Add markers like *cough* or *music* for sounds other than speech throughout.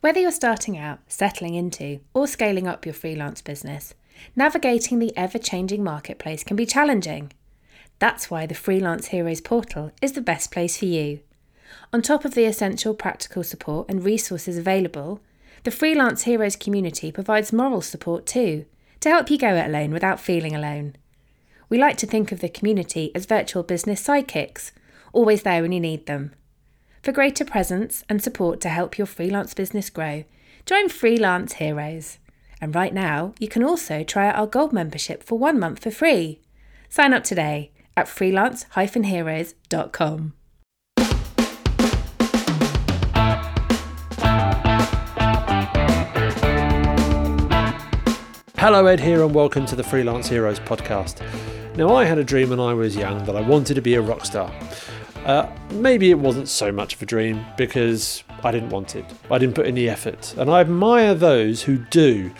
Whether you're starting out, settling into, or scaling up your freelance business, navigating the ever changing marketplace can be challenging. That's why the Freelance Heroes portal is the best place for you. On top of the essential practical support and resources available, the Freelance Heroes community provides moral support too, to help you go it alone without feeling alone. We like to think of the community as virtual business sidekicks, always there when you need them. For greater presence and support to help your freelance business grow, join Freelance Heroes. And right now, you can also try out our gold membership for one month for free. Sign up today at freelance-heroes.com. Hello, Ed here, and welcome to the Freelance Heroes podcast. Now, I had a dream when I was young that I wanted to be a rock star. Uh, maybe it wasn't so much of a dream because I didn't want it. I didn't put any effort. And I admire those who do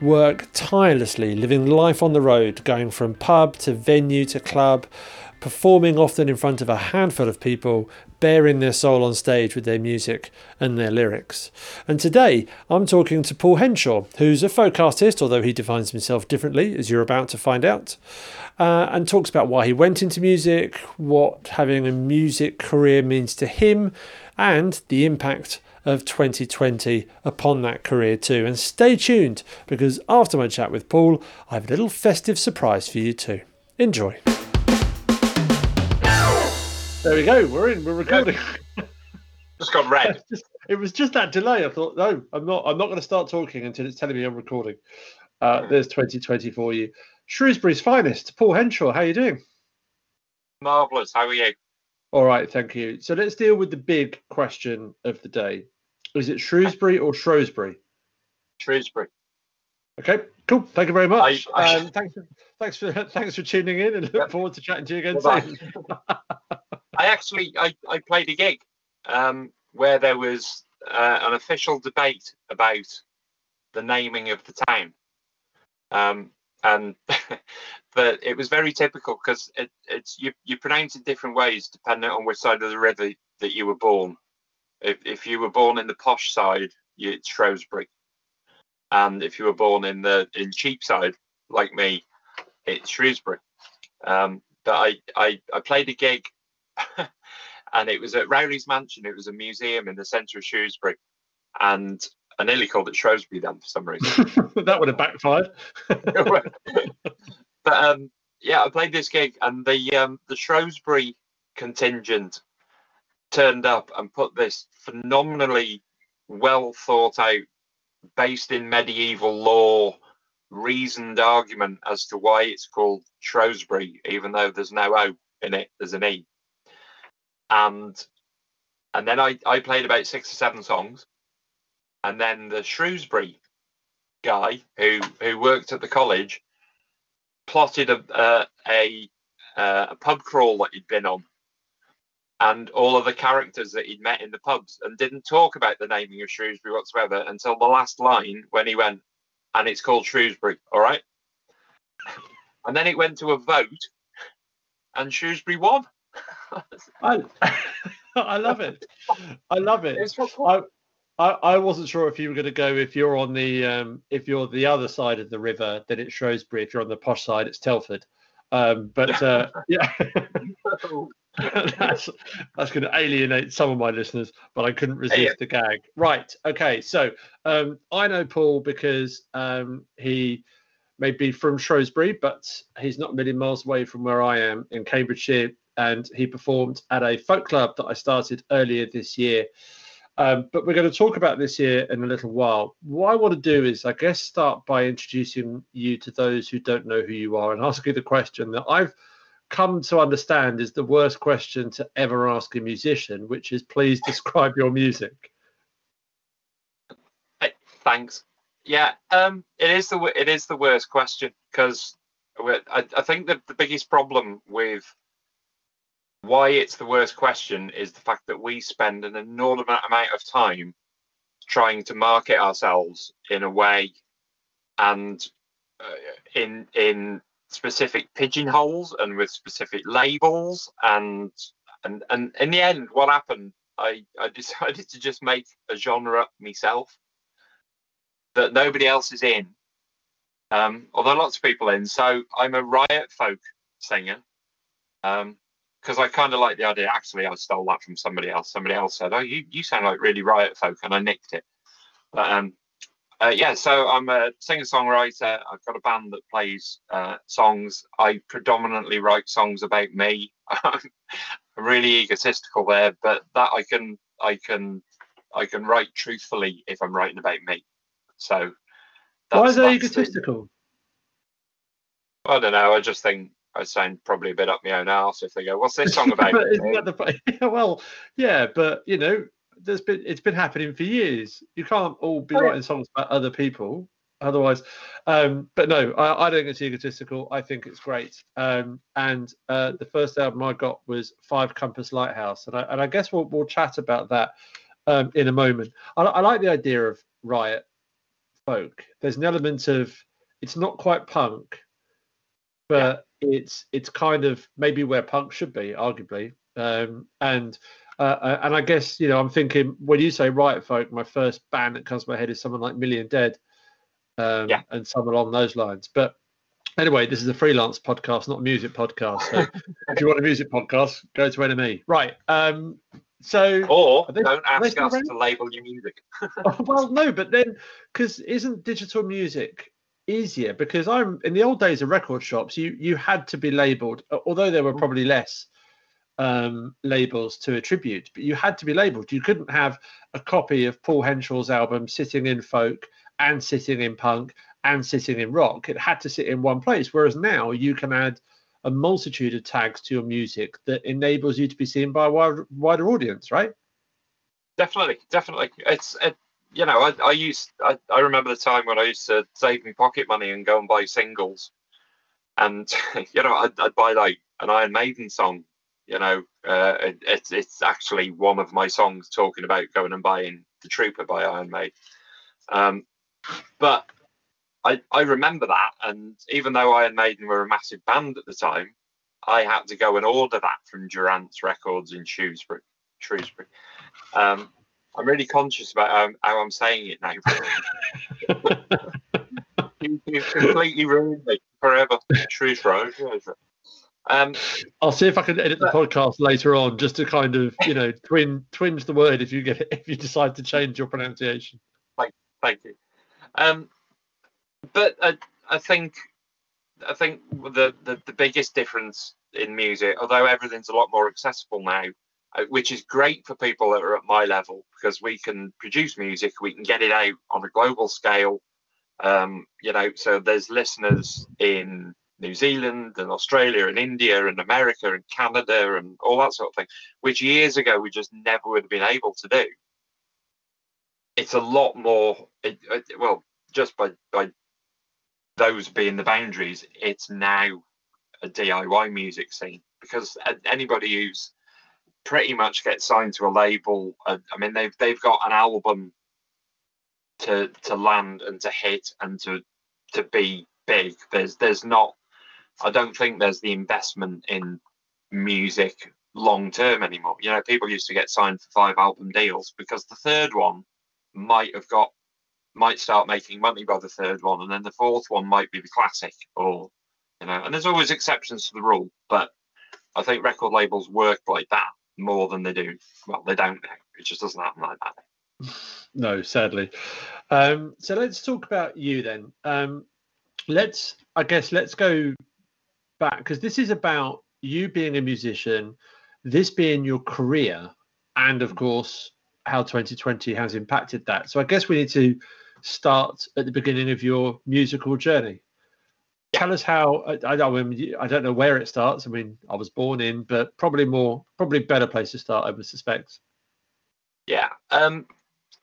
work tirelessly, living life on the road, going from pub to venue to club, performing often in front of a handful of people, bearing their soul on stage with their music and their lyrics. And today I'm talking to Paul Henshaw, who's a folk artist, although he defines himself differently, as you're about to find out, uh, and talks about why he went into music, what having a music career means to him, and the impact of 2020 upon that career too. And stay tuned because after my chat with Paul, I have a little festive surprise for you too. Enjoy. There we go. We're in. We're recording. *laughs* Just got red. *laughs* it was just that delay. I thought, no, I'm not. I'm not going to start talking until it's telling me I'm recording. Uh, there's 2020 for you. Shrewsbury's finest, Paul Henshaw. How are you doing? Marvelous. How are you? All right, thank you. So let's deal with the big question of the day. Is it Shrewsbury or Shrewsbury? Shrewsbury. Okay, cool. Thank you very much. I, I, um, thanks, for, thanks for *laughs* thanks for tuning in, and look forward to chatting to you again soon. I actually I, I played a gig um, where there was uh, an official debate about the naming of the town, um, and *laughs* but it was very typical because it, it's you you pronounce it different ways depending on which side of the river that you were born. If if you were born in the posh side, you, it's Shrewsbury, and if you were born in the in Cheapside like me, it's Shrewsbury. Um, but I, I I played a gig and it was at Rowley's Mansion. It was a museum in the centre of Shrewsbury, and I nearly called it Shrewsbury then for some reason. *laughs* that would have backfired. *laughs* but um, yeah, I played this gig, and the um, the Shrewsbury contingent turned up and put this phenomenally well thought out, based in medieval law, reasoned argument as to why it's called Shrewsbury, even though there's no O in it, there's an E and and then I, I played about six or seven songs and then the shrewsbury guy who who worked at the college plotted a a, a, a pub crawl that he'd been on and all of the characters that he'd met in the pubs and didn't talk about the naming of Shrewsbury whatsoever until the last line when he went, and it's called Shrewsbury, all right? *laughs* And then it went to a vote and Shrewsbury won. I, *laughs* I love it. I love it. I, I, I wasn't sure if you were going to go if you're on the um, if you're the other side of the river, then it's Shrewsbury. If you're on the posh side, it's Telford. Um, but uh, *laughs* yeah, *laughs* that's that's going to alienate some of my listeners. But I couldn't resist yeah. the gag. Right. Okay. So um, I know Paul because um, he may be from Shrewsbury, but he's not a million miles away from where I am in Cambridgeshire and he performed at a folk club that I started earlier this year. Um, but we're going to talk about this year in a little while. What I want to do is, I guess, start by introducing you to those who don't know who you are and *laughs* ask you the question that I've come to understand is the worst question to ever ask a musician, which is please describe your music. Thanks. Yeah, um, it is the it is the worst question because I, I think the biggest problem with why it's the worst question is the fact that we spend an enormous amount of time trying to market ourselves in a way and uh, in in specific pigeonholes and with specific labels and and and in the end what happened I I *laughs* decided to just make a genre myself that nobody else is in. Um, although lots of people in. So I'm a riot folk singer. Um, because I kind of like the idea. Actually, I stole that from somebody else. Somebody else said, "Oh, you, you sound like really riot folk," and I nicked it. But um, uh, yeah, so I'm a singer songwriter. I've got a band that plays uh, songs. I predominantly write songs about me. *laughs* I'm really egotistical there, but that I can I can I can write truthfully if I'm writing about me. So why is that egotistical? The, I don't know. I just think I sound probably a bit up my own ass if they go, "What's this song *laughs* about?" the, *laughs* well, yeah, but you know, there's been it's been happening for years. You can't all be oh, writing songs about other people, otherwise. Um, but no, I, I, don't think it's egotistical. I think it's great. Um, and uh, the first album I got was Five Compass Lighthouse, and I, and I guess we'll we'll chat about that um, in a moment. I, I like the idea of riot folk. There's an element of it's not quite punk, but yeah. it's it's kind of maybe where punk should be, arguably. Um, and uh, uh, and I guess you know I'm thinking when you say riot folk, my first band that comes to my head is someone like Million Dead, um, yeah. and some along those lines. But anyway, this is a freelance podcast, not a music podcast. So *laughs* if you want a music podcast, go to NME. Right. Um, so or they, don't ask us to label your music. *laughs* oh, well, no, but then because isn't digital music easier? Because I'm in the old days of record shops, you you had to be labeled, although there were probably less um, labels to attribute, but you had to be labeled. You couldn't have a copy of Paul Henshaw's album sitting in folk and sitting in punk and sitting in rock. It had to sit in one place. Whereas now you can add a multitude of tags to your music that enables you to be seen by a wider, wider audience, right? Definitely, definitely. It's it, you know I, I used I, I remember the time when I used to save me pocket money and go and buy singles, and *laughs* you know I'd, I'd buy like an Iron Maiden song you know, uh, it, it's it's actually one of my songs talking about going and buying the Trooper by Iron Maiden. Um, but I I remember that, and even though Iron Maiden were a massive band at the time, I had to go and order that from Durant's Records in Shrewsbury. Shrewsbury. Um, I'm really conscious about how, how I'm saying it now. *laughs* you, have completely ruined me forever. Shrewsbury. Um, I'll see if I can edit the podcast later on, just to kind of you know twin twinge the word if you get it, if you decide to change your pronunciation. Thank, thank you. Um, but I, I think I think the, the the biggest difference in music, although everything's a lot more accessible now, which is great for people that are at my level because we can produce music, we can get it out on a global scale. Um, you know, so there's listeners in New Zealand and Australia and India and America and Canada and all that sort of thing, which years ago we just never would have been able to do. It's a lot more, it, it, well, just by, by those being the boundaries, it's now a DIY music scene because anybody who's pretty much get signed to a label, I mean, they've they've got an album to to land and to hit and to to be big. There's there's not I don't think there's the investment in music long term anymore. You know, people used to get signed for five album deals because the third one might have got might start making money by the third one, and then the fourth one might be the classic, or you know, and there's always exceptions to the rule, but I think record labels work like that more than they do. Well, they don't. It just doesn't happen like that. No, sadly. Um, so let's talk about you then. Um, let's, I guess, let's go back because this is about you being a musician, this being your career, and of course how 2020 has impacted that. So I guess we need to start at the beginning of your musical journey. Tell us how. I, I, I don't know where it starts. I mean, I was born in, but probably more, probably better place to start. I would suspect. Yeah, um,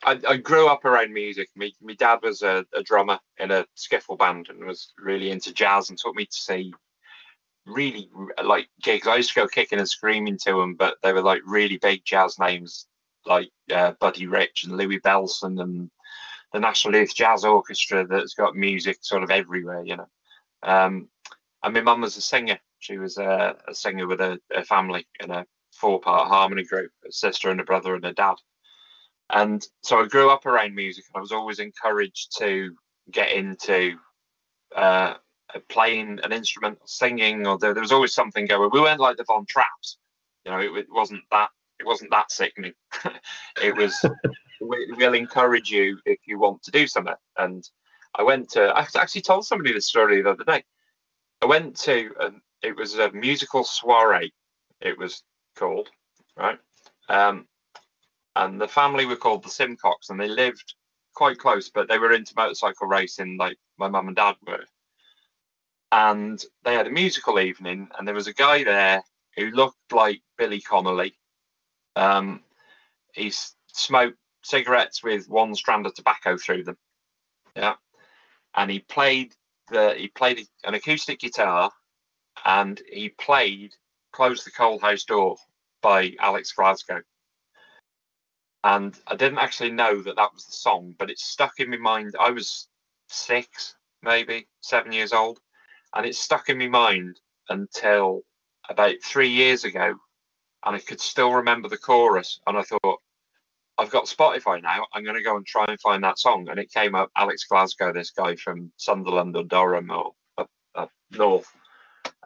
I, I, grew up around music. My, my dad was a, a, drummer in a skiffle band and was really into jazz and took me to see really like gigs. I used to go kicking and screaming to them, but they were like really big jazz names like uh, Buddy Rich and Louis Bellson and the National Youth Jazz Orchestra that's got music sort of everywhere, you know. Um, and my mum was a singer. She was a, a singer with a, a, family in a four part harmony group, a sister and a brother and a dad. And so I grew up around music and I was always encouraged to get into uh, playing an instrument, singing, or there, there, was always something going. We weren't like the Von Trapps, you know. It, it wasn't that. It wasn't that sickening. *laughs* it was. *laughs* we, will encourage you if you want to do something. And I went to. I actually told somebody this story the other day. I went to. Um, it was a musical soiree. It was called right. Um, and the family were called the Simcox and they lived quite close, but they were into motorcycle racing like my mum and dad were. And they had a musical evening, and there was a guy there who looked like Billy Connolly. Um, he smoked cigarettes with one strand of tobacco through them. Yeah, and he played the he played an acoustic guitar, and he played "Close the Coal House Door" by Alex Glasgow and I didn't actually know that that was the song, but it stuck in my mind. I was six, maybe seven years old, and it stuck in my mind until about three years ago, and I could still remember the chorus. And I thought, I've got Spotify now. I'm going to go and try and find that song, and it came up. Alex Glasgow, this guy from Sunderland or Durham or up, up north,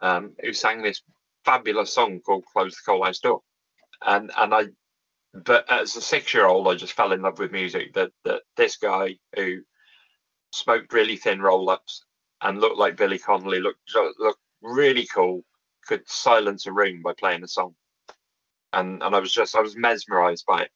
um, who sang this fabulous song called "Close the Coal House Door," and and I but as a six-year-old, I just fell in love with music. That that this guy who smoked really thin roll-ups and looked like Billy Connolly looked looked really cool. Could silence a room by playing a song, and and I was just I was mesmerized by it.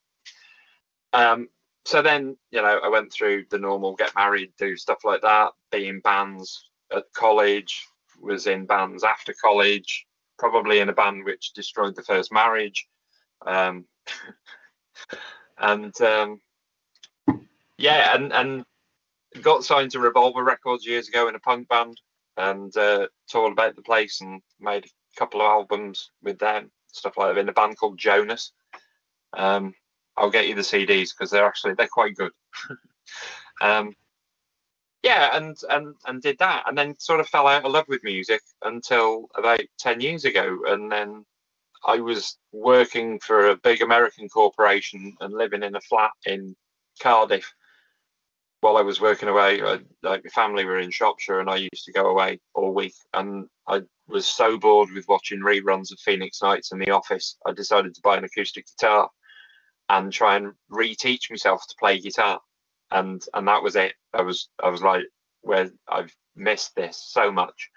Um, so then you know I went through the normal get married, do stuff like that, be in bands at college, was in bands after college, probably in a band which destroyed the first marriage. Um, *laughs* and um, yeah, and and got signed to Revolver Records years ago in a punk band, and uh, toured about the place and made a couple of albums with them, stuff like that. In a band called Jonas. Um, I'll get you the CDs because they're actually they're quite good. *laughs* um, yeah, and and and did that, and then sort of fell out of love with music until about ten years ago, and then I was working for a big American corporation and living in a flat in Cardiff while I was working away. I, like my family were in Shropshire, and I used to go away all week. And I was so bored with watching reruns of Phoenix Nights in The Office, I decided to buy an acoustic guitar and try and reteach myself to play guitar. And and that was it. I was I was like, where I've missed this so much.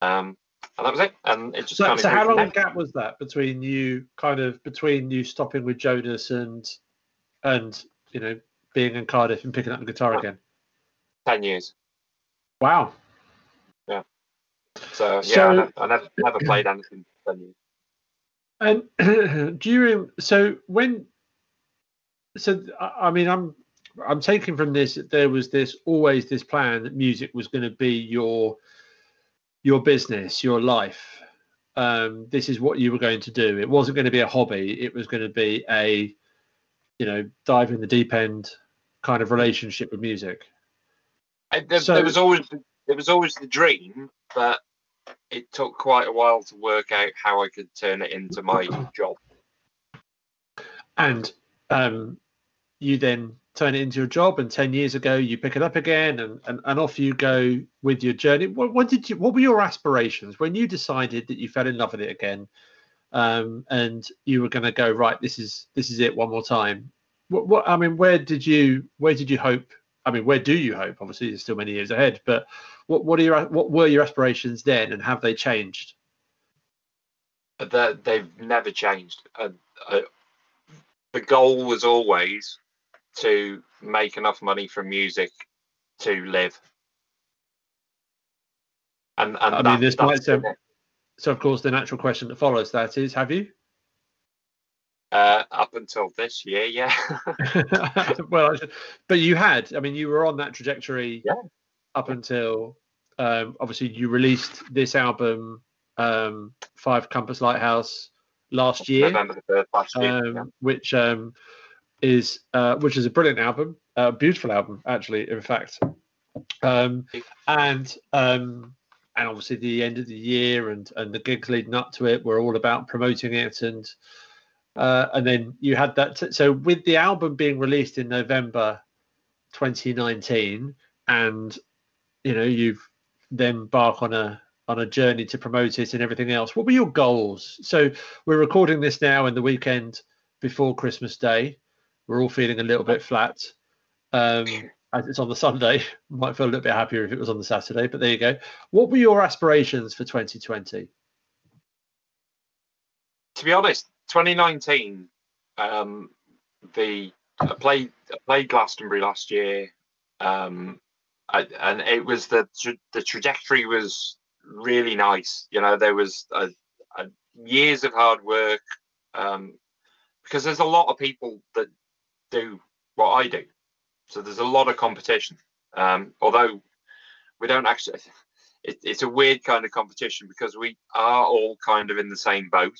Um, and that was it. And it just so, so how long a gap was that between you kind of between you stopping with Jonas and and you know being in Cardiff and picking up the guitar again? Ten years. Wow. Yeah. So yeah, so, I, never, I never, never played anything for ten years. And *clears throat* do you so when so I mean I'm I'm taking from this that there was this always this plan that music was going to be your your business, your life. Um, this is what you were going to do. It wasn't going to be a hobby. It was going to be a, you know, dive in the deep end kind of relationship with music. there, so, there was always there was always the dream, but it took quite a while to work out how I could turn it into my *coughs* job. And um, you then turn it into your job and 10 years ago you pick it up again and, and, and off you go with your journey. What, what did you what were your aspirations when you decided that you fell in love with it again um, and you were going to go right this is this is it one more time what, what i mean where did you where did you hope i mean where do you hope? Obviously there's still many years ahead but what what are your what were your aspirations then and have they changed? That they've never changed uh, uh, the goal was always to make enough money from music to live. And, and I that, mean, this might sound, so. Of course, the natural question that follows that is: Have you? Uh, up until this year, yeah. *laughs* well, but you had. I mean, you were on that trajectory yeah. up until um, obviously you released this album, um, Five Compass Lighthouse, last year, November the 3rd, last year um, yeah. which um, is uh, which is a brilliant album, a beautiful album actually. In fact, um, and um, and obviously the end of the year and and the gigs leading up to it were all about promoting it and uh, and then you had that. T- so with the album being released in November 2019, and you know you've then embark on a on a journey to promote it and everything else. What were your goals? So we're recording this now in the weekend before Christmas Day. We're all feeling a little bit flat. Um, *laughs* as it's on the Sunday, might feel a little bit happier if it was on the Saturday, but there you go. What were your aspirations for 2020? To be honest, 2019, um, the I played I played Glastonbury last year, um, I, and it was the the trajectory was really nice. You know, there was a, a years of hard work um, because there's a lot of people that do what I do, so there's a lot of competition. Um, although we don't actually, *laughs* it, it's a weird kind of competition because we are all kind of in the same boat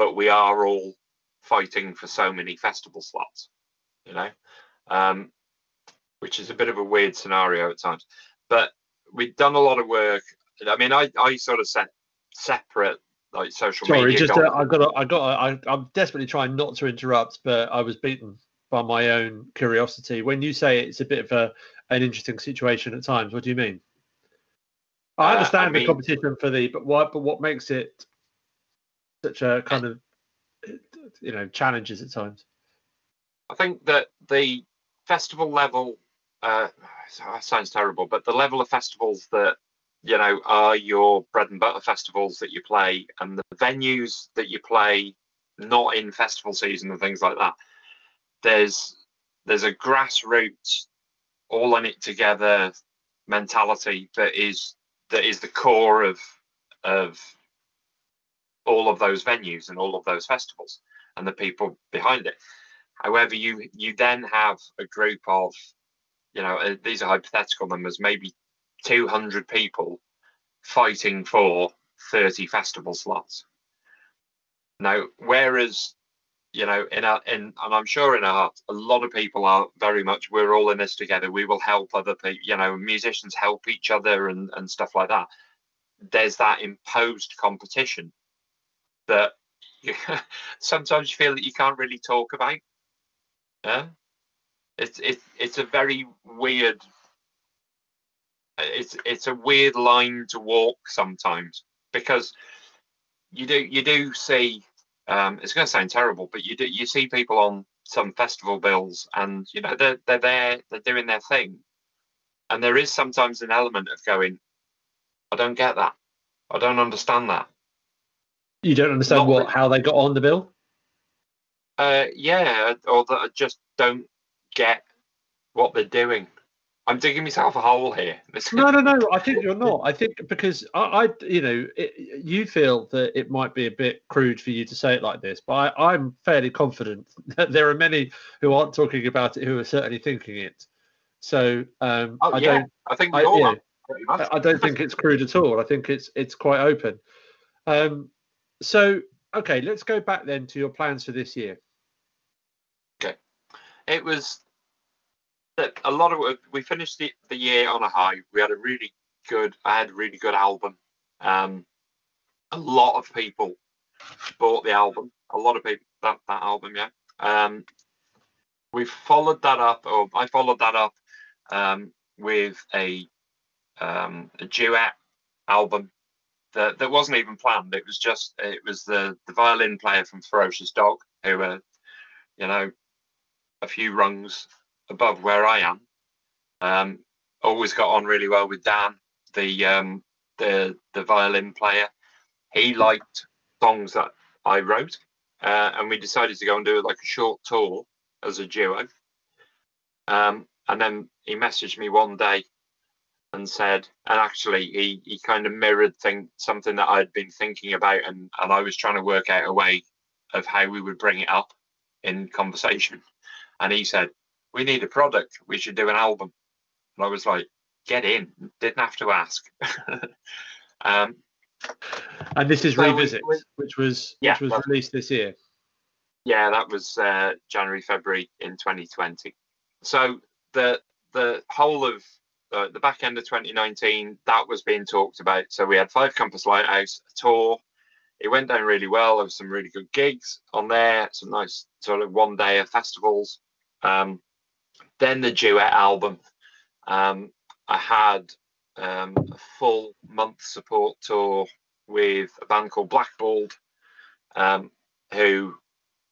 but we are all fighting for so many festival slots, you know, um, which is a bit of a weird scenario at times. But we've done a lot of work. I mean, I, I sort of set separate like social Sorry, media. just uh, I got I got I, I'm desperately trying not to interrupt, but I was beaten by my own curiosity. When you say it's a bit of a an interesting situation at times, what do you mean? I understand uh, I mean, the competition for the, but what but what makes it such a kind of you know challenges at times. I think that the festival level uh, *sighs* sounds terrible, but the level of festivals that you know are your bread and butter festivals that you play, and the venues that you play, not in festival season and things like that. There's there's a grassroots, all in it together mentality that is that is the core of of all of those venues and all of those festivals and the people behind it. However, you you then have a group of, you know, uh, these are hypothetical numbers, maybe 200 people fighting for 30 festival slots. Now, whereas, you know, in our in and I'm sure in our hearts, a lot of people are very much we're all in this together. We will help other people. You know, musicians help each other and and stuff like that. There's that imposed competition that you, *laughs* sometimes you feel that you can't really talk about. Yeah, it's it's it's a very weird. It's it's a weird line to walk sometimes because you do you do see. Um, it's going to sound terrible, but you do you see people on some festival bills, and you know they're they're there, they're doing their thing, and there is sometimes an element of going, I don't get that, I don't understand that, you don't understand Not what how they got on the bill? Uh, yeah, or that I just don't get what they're doing. I'm digging myself a hole here. no, no, no. I think you're not. I think because I, I you know, it, you feel that it might be a bit crude for you to say it like this, but I, I'm fairly confident *laughs* that there are many who aren't talking about it who are certainly thinking it. So um, oh, I yeah. don't. I think I, you know, I don't think it's crude at all. I think it's it's quite open. Um, so, okay, let's go back then to your plans for this year. Okay, it was a lot of we finished the, the year on a high. We had a really good. I had a really good album. Um, a lot of people bought the album. A lot of people that that album, yeah. Um, we followed that up, or I followed that up um, with a um, a duet album that that wasn't even planned. It was just it was the the violin player from Ferocious Dog who were, you know, a few rungs above where I am. Um, always got on really well with Dan, the um, the the violin player. He liked songs that I wrote, uh, and we decided to go and do like a short tour as a duo. Um, and then he messaged me one day and said, and actually he he kind of mirrored thing something that I'd been thinking about, and and I was trying to work out a way of how we would bring it up in conversation. And he said, "We need a product. We should do an album." And I was like, "Get in." Didn't have to ask. *laughs* um, and this is so revisit, we, we, which was yeah, which was released this year. Yeah, that was uh, January February in 2020. So the the whole of uh, the back end of 2019, that was being talked about. So we had Five Compass Lighthouse a tour. It went down really well. There was some really good gigs on there, some nice sort of one day of festivals. Um, then the duet album. Um, I had um, a full month support tour with a band called Blackballed, um, who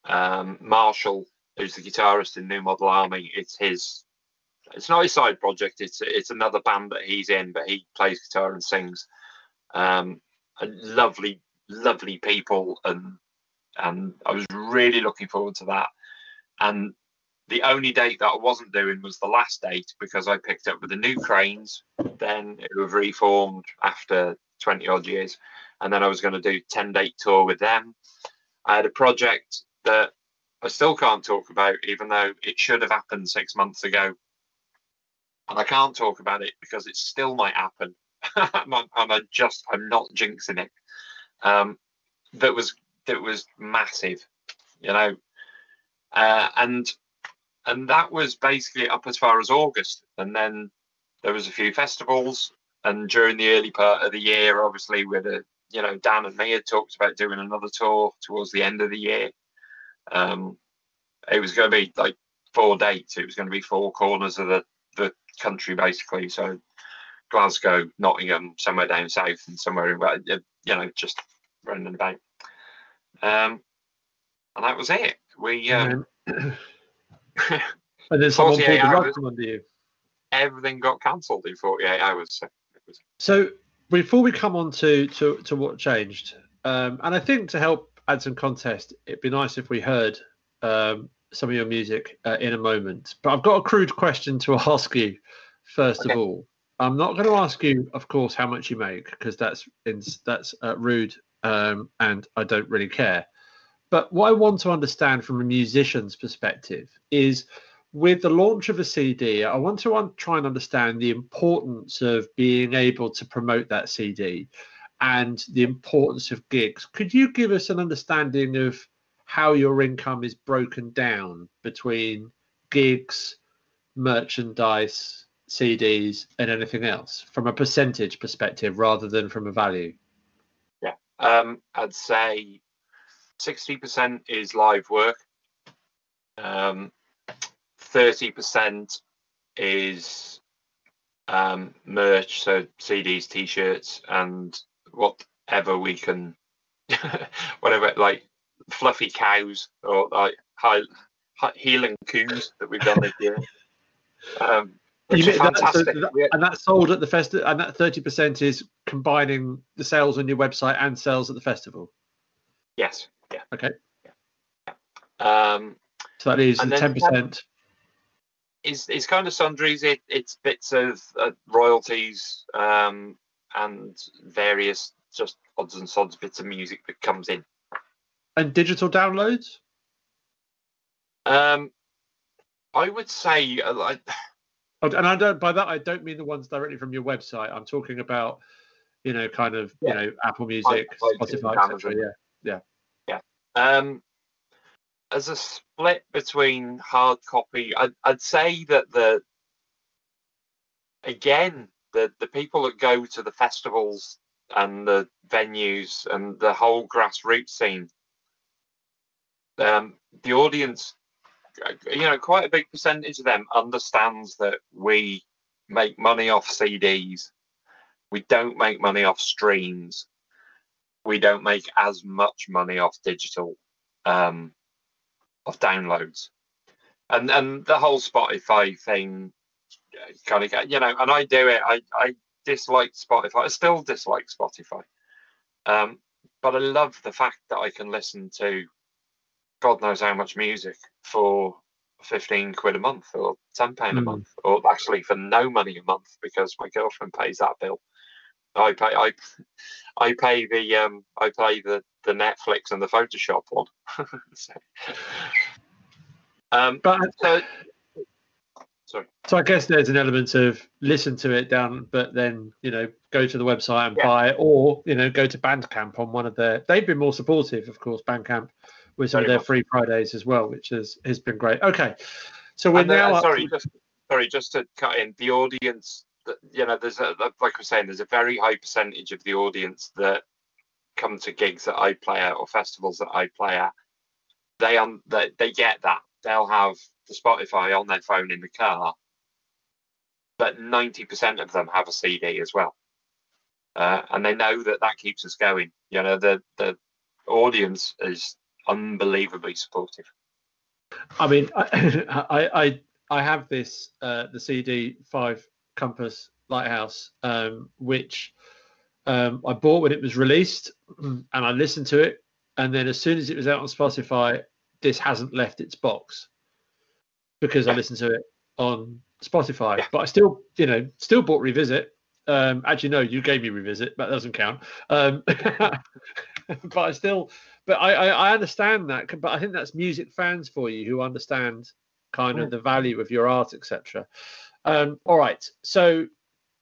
um, Marshall, who's the guitarist in New Model Army, it's his. It's not his side project. It's it's another band that he's in, but he plays guitar and sings. Um, lovely, lovely people, and and I was really looking forward to that. And the only date that I wasn't doing was the last date because I picked up with the new cranes, then who have reformed after 20 odd years. And then I was going to do 10 date tour with them. I had a project that I still can't talk about, even though it should have happened six months ago. And I can't talk about it because it still might happen. *laughs* and I just, I'm not jinxing it. Um, that was, that was massive, you know. Uh, and and that was basically up as far as August. And then there was a few festivals, and during the early part of the year, obviously, with a you know Dan and me had talked about doing another tour towards the end of the year. Um, it was going to be like four dates. It was going to be four corners of the the country basically. So Glasgow, Nottingham, somewhere down south, and somewhere in you know just running about. Um, and that was it. We um, *clears throat* *laughs* and then someone pulled the rug from under you. Everything got cancelled in 48 hours. So, was... so, before we come on to to, to what changed, um, and I think to help add some context, it'd be nice if we heard um, some of your music uh, in a moment. But I've got a crude question to *laughs* ask you first okay. of all. I'm not going to ask you, of course, how much you make because that's in, that's uh, rude um, and I don't really care. But what I want to understand from a musician's perspective is with the launch of a CD, I want to un- try and understand the importance of being able to promote that CD and the importance of gigs. Could you give us an understanding of how your income is broken down between gigs, merchandise, CDs, and anything else from a percentage perspective rather than from a value? Yeah, um, I'd say 60% is live work. Um, 30% is um, merch, so CDs, t-shirts, and whatever we can, *laughs* whatever like fluffy cows or like high, high healing coos that we've done this year. Um, fantastic. That, so that, and that's sold at the festival, and that 30% is combining the sales on your website and sales at the festival. Yes. Okay. Yeah. Um, so that is ten percent. Is is kind of sundries. It it's bits of uh, royalties um, and various just odds and sods bits of music that comes in. And digital downloads. Um, I would say uh, like. Oh, and I don't by that I don't mean the ones directly from your website. I'm talking about, you know, kind of yeah. you know Apple Music, Spotify, etc. Yeah, yeah. Um, as a split between hard copy, I'd, I'd say that the again the the people that go to the festivals and the venues and the whole grassroots scene, um, the audience, you know, quite a big percentage of them understands that we make money off CDs. We don't make money off streams we don't make as much money off digital um, of downloads and and the whole spotify thing kind of you know and i do it i i dislike spotify i still dislike spotify um, but i love the fact that i can listen to god knows how much music for 15 quid a month or 10 pound mm. a hmm. month or actually for no money a month because my girlfriend pays that bill I pay I I pay the um I pay the the Netflix and the Photoshop one. *laughs* so, um, but so, sorry. So I guess there's an element of listen to it down, but then you know go to the website and yeah. buy it, or you know go to Bandcamp on one of their. They've been more supportive, of course, Bandcamp with some Very of their much. free Fridays as well, which has has been great. Okay, so we're and, now. Uh, sorry, to... just sorry, just to cut in. The audience you know, there's a like I was saying, there's a very high percentage of the audience that come to gigs that I play at or festivals that I play at. They um they, they get that they'll have the Spotify on their phone in the car, but ninety percent of them have a CD as well, uh, and they know that that keeps us going. You know, the the audience is unbelievably supportive. I mean, I *laughs* I I have this uh, the CD five Compass Lighthouse, um, which um, I bought when it was released, *clears throat* and I listened to it, and then as soon as it was out on Spotify, this hasn't left its box because I listened to it on Spotify. But I still, you know, still bought Revisit. Um, actually, no, you gave me Revisit. But that doesn't count. Um, *laughs* but I still, but I, I, I understand that. But I think that's music fans for you who understand kind of the value of your art, etc. Um, all right. So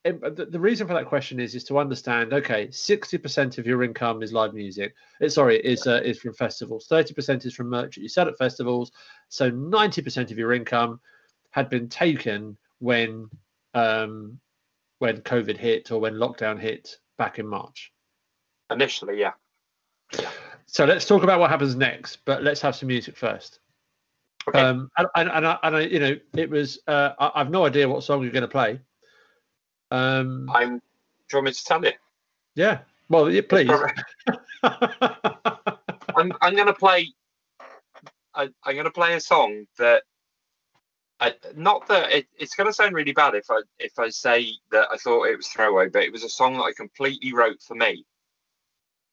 um, the, the reason for that question is is to understand. Okay, sixty percent of your income is live music. Uh, sorry, is uh, is from festivals. Thirty percent is from merch that you sell at festivals. So ninety percent of your income had been taken when um, when COVID hit or when lockdown hit back in March. Initially, yeah. So let's talk about what happens next, but let's have some music first. Okay. Um, and, and, and, I, and I, you know, it was, uh, I, I've no idea what song you're going to play. Um, I'm. Do you want me to tell you? yeah. Well, yeah, please. *laughs* I'm I'm gonna play. I, I'm gonna play a song that. I, not that it, it's going to sound really bad if I if I say that I thought it was throwaway, but it was a song that I completely wrote for me.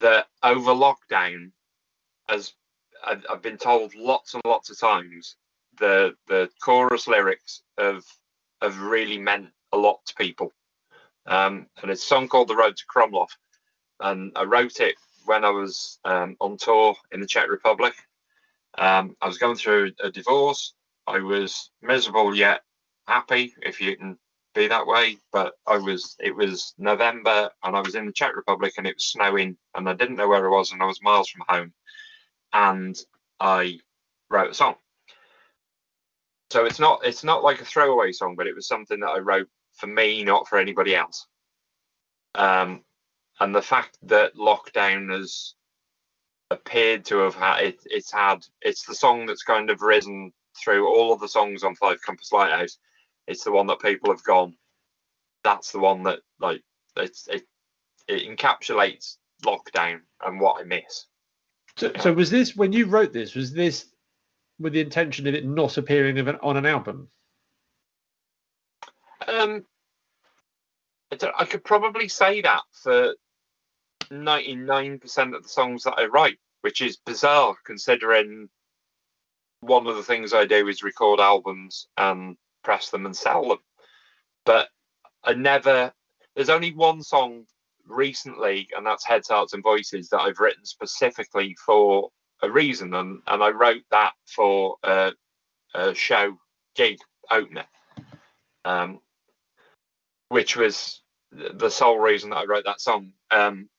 That over lockdown, as I've, I've been told lots and lots of times, the the chorus lyrics have have really meant a lot to people. Um, and it's a song called "The Road to Krumlov," and I wrote it when I was um, on tour in the Czech Republic. Um, I was going through a divorce. I was miserable yet happy, if you can be that way. But I was. It was November, and I was in the Czech Republic, and it was snowing, and I didn't know where I was, and I was miles from home. And I wrote a song. So it's not. It's not like a throwaway song, but it was something that I wrote for me, not for anybody else. Um, and the fact that lockdown has appeared to have had it, it's had it's the song that's kind of risen through all of the songs on Five Compass Lighthouse. It's the one that people have gone. That's the one that like it's it it encapsulates lockdown and what I miss. So, so was this, when you wrote this, was this with the intention of it not appearing an, on an album? Um, I, I could probably say that for ninety nine percent of the songs that I write, which is bizarre considering one of the things I do is record albums and press them and sell them. But I never. There's only one song recently, and that's Heads, Hearts, and Voices that I've written specifically for a reason, and and I wrote that for a, show gig opener. Um, which was the sole reason that I wrote that song. Um,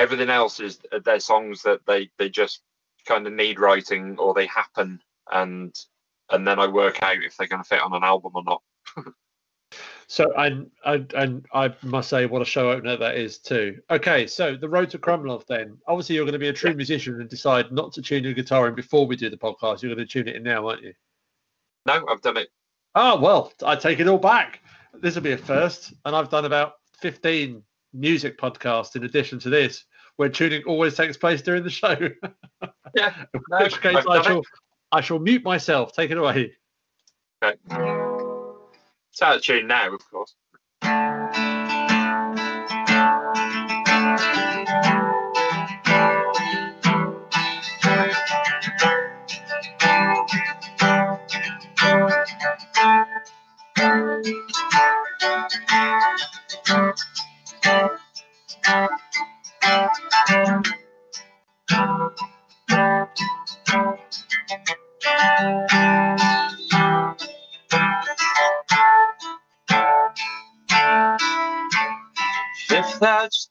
everything else is they're songs that they they just kind of need writing or they happen, and and then I work out if they're going to fit on an album or not. *laughs* So and and and I must say, what a show opener that is too. Okay, so the road to Krumlov. Then obviously you're going to be a true musician and decide not to tune your guitar in before we do the podcast. You're going to tune it in now, aren't you? No, I've done it. Oh well, I take it all back. This will be a first, and I've done about 15 music podcasts in addition to this, where tuning always takes place during the show. Yeah, *laughs* In no, which case, I shall it. I shall mute myself. Take it away. Okay. It's out of tune now, of course.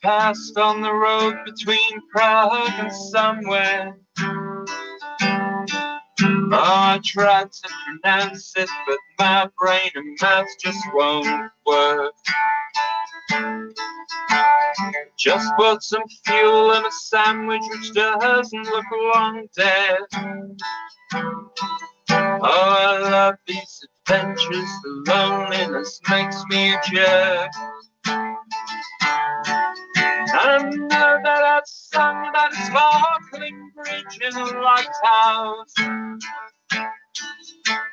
Passed on the road between Prague and somewhere, Oh, I tried to pronounce it, but my brain and mouth just won't work. Just put some fuel in a sandwich which doesn't look long dead. Oh, I love these adventures, the loneliness makes me a jerk. I know that I've sung a sparkling bridge in a lighthouse.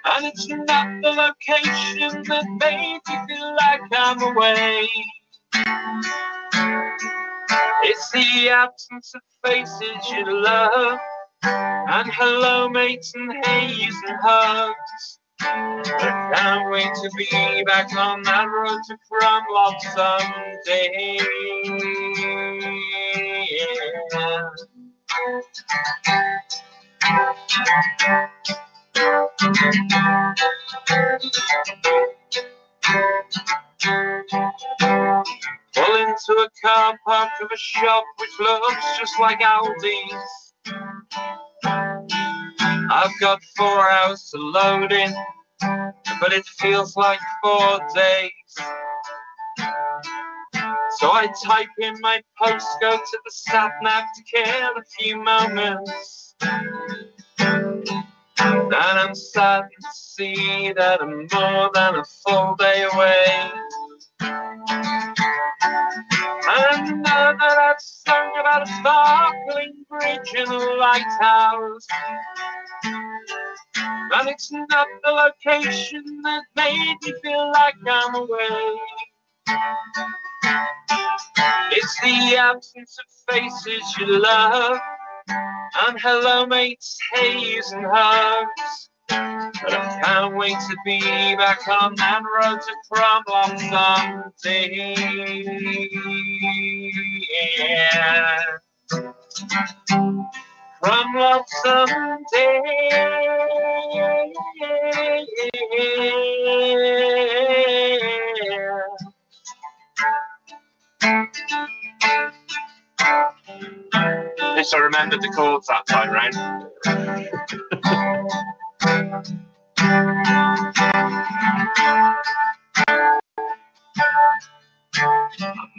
And it's not the location that made me feel like I'm away. It's the absence of faces you love. And hello, mates, and haze and hugs. Can't wait to be back on that road to Krumlov someday. Pull into a car park of a shop which looks just like Aldi's. I've got four hours to load in, but it feels like four days. So I type in my postcode to the sat nav to kill a few moments. And I'm saddened to see that I'm more than a full day away. About a sparkling bridge in a lighthouse. And it's not the location that made me feel like I'm away. It's the absence of faces you love. And hello, mates, haze and hugs. But I can't wait to be back on that road to Krumlov someday. Yeah. Krumlov someday. Yes, I remembered the chords that time round.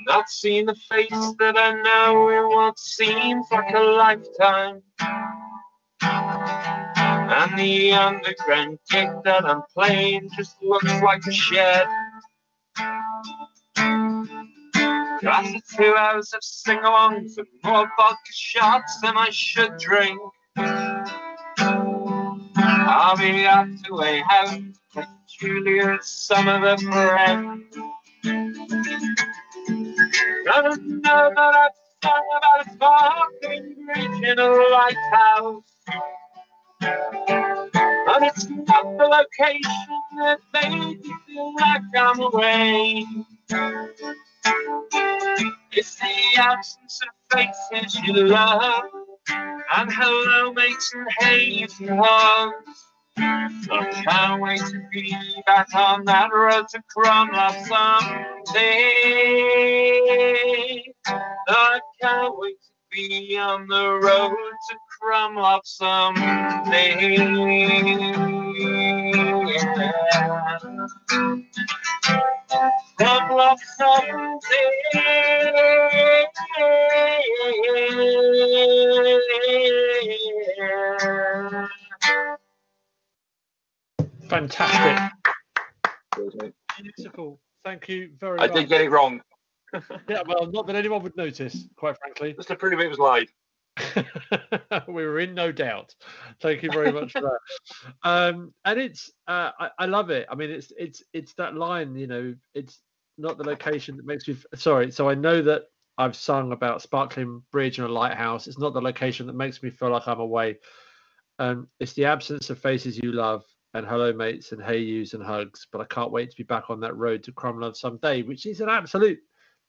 Not seeing the face that I know in what seems like a lifetime. And the underground gig that I'm playing just looks like a shed. After two hours of sing-alongs and more vodka shots than I should drink. I'll be off to a house with Julia's some of a friend. I don't know that I've sung about a sparkling bridge in a lighthouse. And it's not the location that made me feel like I'm away. It's the absence of faces you love. And hello, mates, and haze and hugs. I can't wait to be back on that road to Krumlov someday. I can't wait to be on the road to Krumlov someday. Krumlov someday. Fantastic. Beautiful. Thank you very I much. I did get it wrong, *laughs* Yeah, well, not that anyone would notice, quite frankly. just to prove it was live. *laughs* we were in no doubt. Thank you very much for that. *laughs* Um, and it's uh, I, I love it. I mean, it's it's it's that line. You know, it's not the location that makes me. f- Sorry. So I know that I've sung about sparkling bridge and a lighthouse. It's not the location that makes me feel like I'm away. Um, it's the absence of faces you love and hello mates and hey yous and hugs. But I can't wait to be back on that road to Krumlov someday, which is an absolute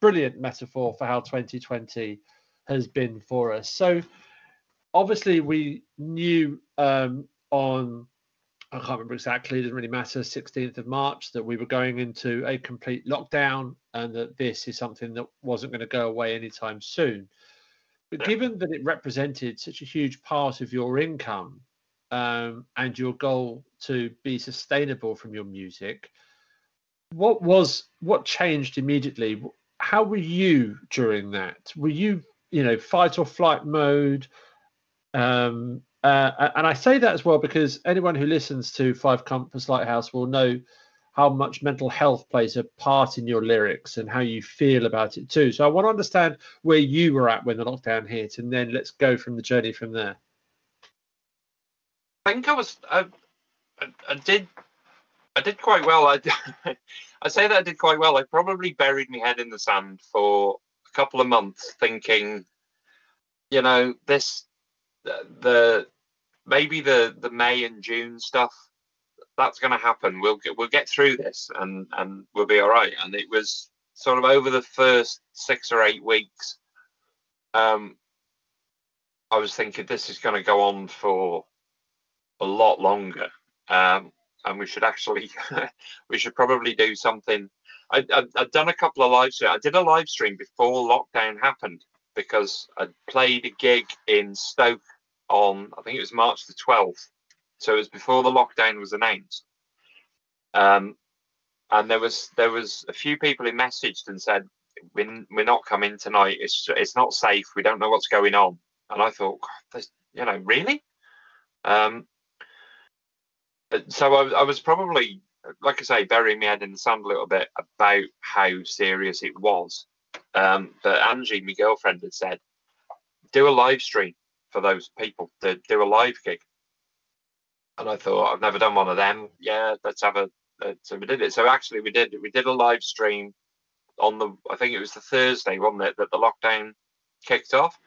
brilliant metaphor for how 2020 has been for us. So obviously we knew um, on I can't remember exactly, it doesn't really matter, 16th of March, that we were going into a complete lockdown and that this is something that wasn't going to go away anytime soon. But given that it represented such a huge part of your income, um, and your goal to be sustainable from your music, what was what changed immediately? How were you during that? Were you, you know, fight or flight mode? Um, uh, and I say that as well because anyone who listens to Five Compass Lighthouse will know how much mental health plays a part in your lyrics and how you feel about it too. So I want to understand where you were at when the lockdown hit, and then let's go from the journey from there. I think I was I, I, I did I did quite well. I *laughs* I say that I did quite well. I probably buried my head in the sand for a couple of months, thinking, you know, this the, the maybe the the May and June stuff that's going to happen. We'll get we'll get through this and and we'll be all right. And it was sort of over the first six or eight weeks. Um, I was thinking this is going to go on for a lot longer, um, and we should actually *laughs* we should probably do something. I, I'd done a couple of live streams. I did a live stream before lockdown happened because I played a gig in Stoke on I think it was March the 12th. So it was before the lockdown was announced. Um, and there was there was a few people who messaged and said we're, we're not coming tonight. It's it's not safe. We don't know what's going on. And I thought, you know, really? Um, so I, I was probably, like I say, burying my head in the sand a little bit about how serious it was. Um, but Angie, my girlfriend, had said, do a live stream for those people to do a live gig. And I thought I've never done one of them. Yeah, let's have a. Uh, so we did it. So actually, we did we did a live stream on the. I think it was the Thursday, wasn't it, that the lockdown kicked off.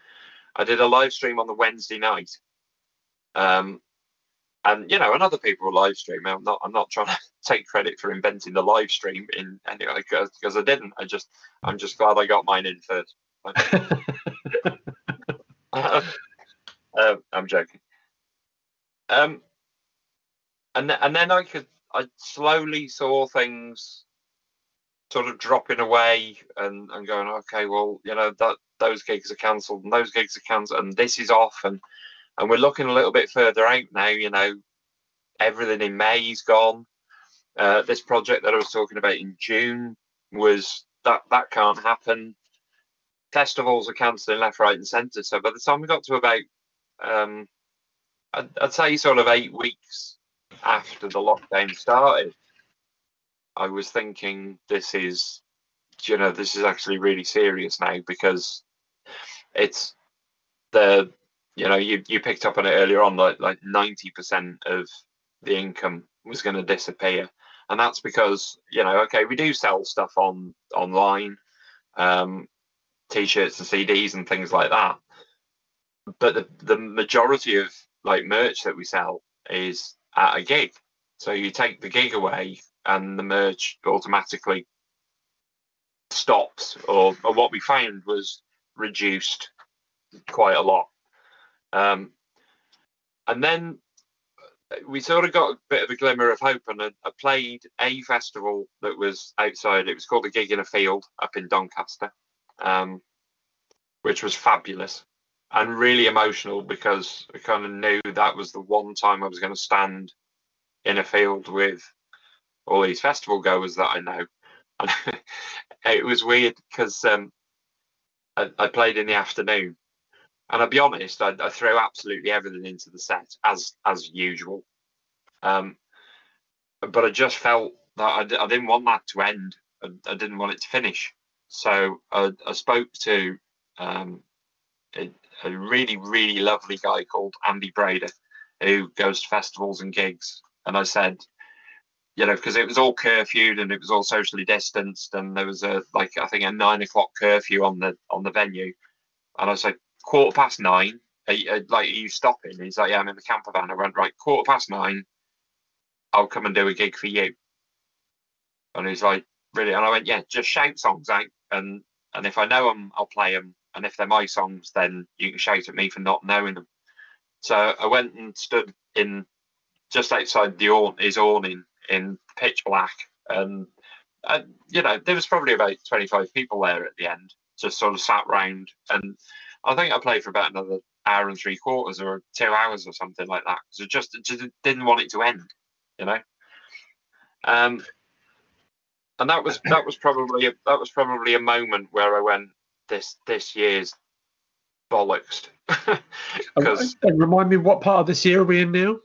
I did a live stream on the Wednesday night. Um, and you know, and other people will live stream. I'm not. I'm not trying to *laughs* take credit for inventing the live stream in anyway because because I didn't. I just. I'm just glad I got mine in first. Uh, *laughs* I'm joking. Um, and th- and then I could I slowly saw things sort of dropping away and, and going okay well you know that those gigs are cancelled and those gigs are cancelled and this is off and and we're looking a little bit further out now you know everything in May is gone. Uh, this project that I was talking about in June was that that can't happen. Festivals are cancelling left right and centre. So by the time we got to about um, I'd, I'd say sort of eight weeks after the lockdown started, I was thinking this is, you know, this is actually really serious now because it's the, you know, you, you picked up on it earlier on, like like ninety percent of the income was going to disappear, and that's because you know, okay, we do sell stuff on online, um, t-shirts and CDs and things like that, but the, the majority of like merch that we sell is at a gig. So you take the gig away and the merch automatically stops or, or what we found was reduced quite a lot. Um, and then we sort of got a bit of a glimmer of hope and I, I, played a festival that was outside. It was called the Gig in a Field up in Doncaster, um, which was fabulous and really emotional because I kind of knew that was the one time I was going to stand in a field with all these festival goers that I know. And *laughs* it was weird because um, I, I, played in the afternoon, and I'll be honest, I, I, threw absolutely everything into the set as as usual. Um, but I just felt that I, I didn't want that to end. I, I, didn't want it to finish. So I, spoke to um, a really, really lovely guy called Andy Brader who goes to festivals and gigs. And I said, you know, because it was all curfewed and it was all socially distanced, and there was a like I think a nine o'clock curfew on the on the venue. And I said, quarter past nine. Are you, uh, like, are you stopping? And he's like, yeah, I'm in the camper van. I went right, quarter past nine. I'll come and do a gig for you. And he's like, really? And I went, yeah, just shout songs out, and and if I know them, I'll play them and if they're my songs, then you can shout at me for not knowing them. So I went and stood in just outside the awn- his awning in pitch black, and uh, you know there was probably about twenty five people there at the end, just sort of sat round, and I think I played for about another hour and three quarters or two hours or something like that. So just just didn't want it to end, you know. Um, and that was that was probably a, that was probably a moment where I went this this year's bollocks *laughs* because remind me what part of this year are we in now?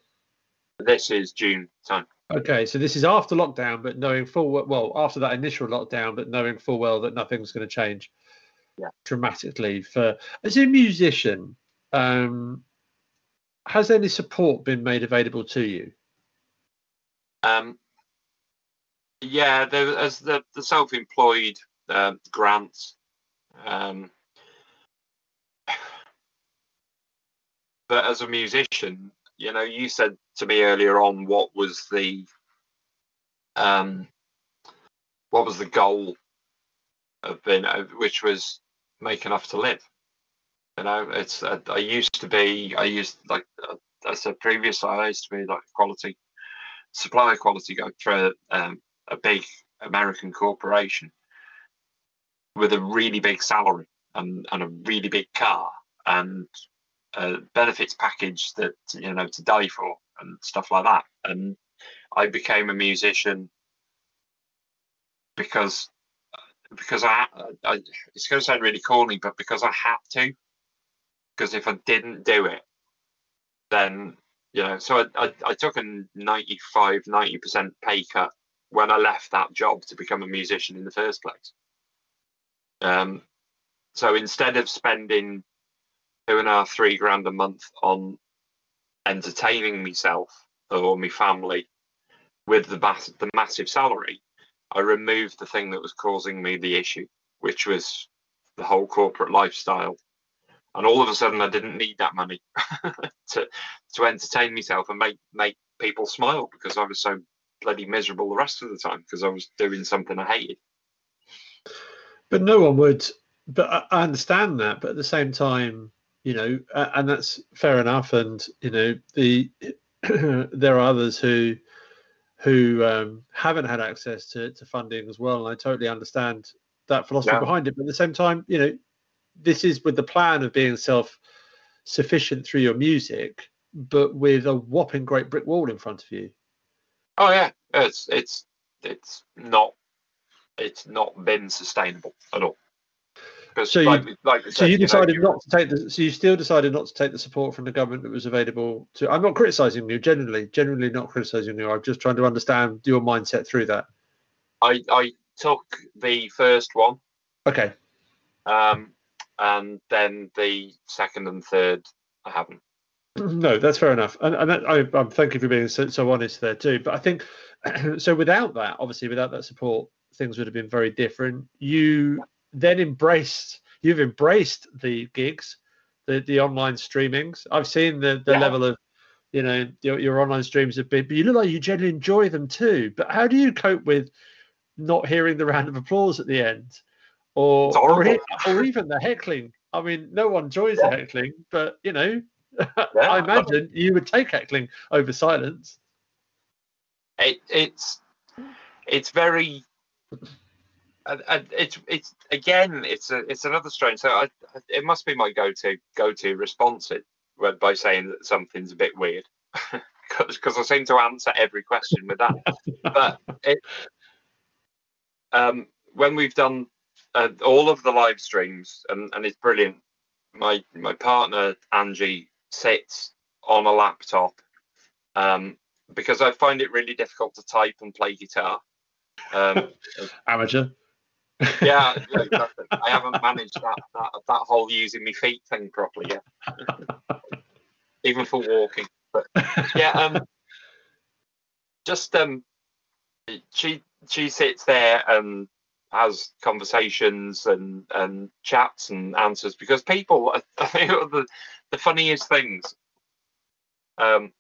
This is June time. Okay, so this is after lockdown, but knowing full well after that initial lockdown, but knowing full well that nothing's going to change yeah. dramatically. For as a musician, um, has any support been made available to you? Um, yeah, there, as the the self-employed uh, grants. Um, but as a musician, you know, you said to me earlier on what was the um, what was the goal of being, which was make enough to live. You know, it's uh, I used to be, I used like uh, I said previously, I used to be like quality supplier quality guy for um, a big American corporation with a really big salary and, and a really big car and a benefits package that you know to die for and stuff like that. And I became a musician because because I, I it's going to sound really corny, but because I had to. Because if I didn't do it, then you know, so I, I, I took a 95, 90% pay cut when I left that job to become a musician in the first place. Um, so instead of spending two and a half, three grand a month on entertaining myself or my family with the, mass- the massive salary, I removed the thing that was causing me the issue, which was the whole corporate lifestyle. And all of a sudden, I didn't need that money *laughs* to to entertain myself and make make people smile because I was so bloody miserable the rest of the time because I was doing something I hated. But no one would. But I understand that. But at the same time, you know, and that's fair enough. And you know, the *clears throat* there are others who who um, haven't had access to, to funding as well. And I totally understand that philosophy yeah. behind it. But at the same time, you know, this is with the plan of being self sufficient through your music, but with a whopping great brick wall in front of you. Oh yeah, it's it's it's not it's not been sustainable at all. So like, you, like so said, you decided you know, not to take the. So you still decided not to take the support from the government that was available to. I'm not criticizing you. Generally, generally not criticizing you. I'm just trying to understand your mindset through that. I I took the first one. Okay. Um, and then the second and third, I haven't. *clears throat* No, that's fair enough, and, and that, I, am thank you for being so, so honest there too. But I think *clears throat* so. Without that, obviously, without that support, things would have been very different. You then embraced you've embraced the gigs, the the online streamings. I've seen the the yeah. level of you know your, your online streams have been, but you look like you generally enjoy them too. But how do you cope with not hearing the round of applause at the end, or or, or even the heckling? I mean, no one enjoys yeah. the heckling, but you know, *laughs* yeah. I imagine you would take heckling over silence. It, it's it's very it's it's again it's a it's another strange. So I, it must be my go-to go-to response it by saying that something's a bit weird *laughs* because I seem to answer every question with that. *laughs* but it, um, when we've done uh, all of the live streams and, and it's brilliant. My my partner Angie sits on a laptop um, because I find it really difficult to type and play guitar. Um, *laughs* Amateur yeah, yeah. I haven't managed that, that that whole using my feet thing properly yet, even for walking. But yeah, um, just um, she she sits there and has conversations and and chats and answers because people. *laughs* I think the the funniest things. Um,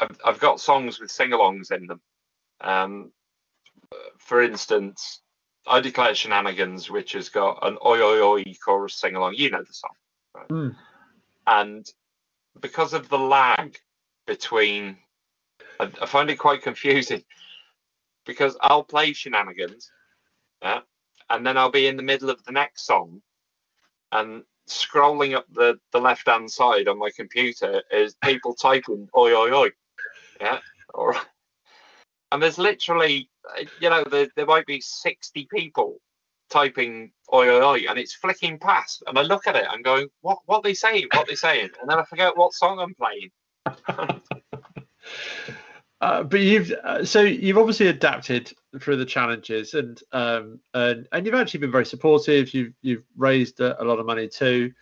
I've I've got songs with sing-alongs in them. Um, for instance, I Declare Shenanigans, which has got an oi oi oi chorus sing along. You know the song. Right? Mm. And because of the lag between, I, I, find it quite confusing because I'll play Shenanigans, yeah, and then I'll be in the middle of the next song, and scrolling up the, the left hand side on my computer is people typing oi oi oi. Yeah. All right. And there's literally, you know, there, there might be 60 people typing oi oi oi and it's flicking past. And I look at it and going, what, what are they saying? What are they saying? And then I forget what song I'm playing. *laughs* Uh, but you've uh, so you've obviously adapted through the challenges, and um, and and you've actually been very supportive. You've you've raised a, a lot of money too,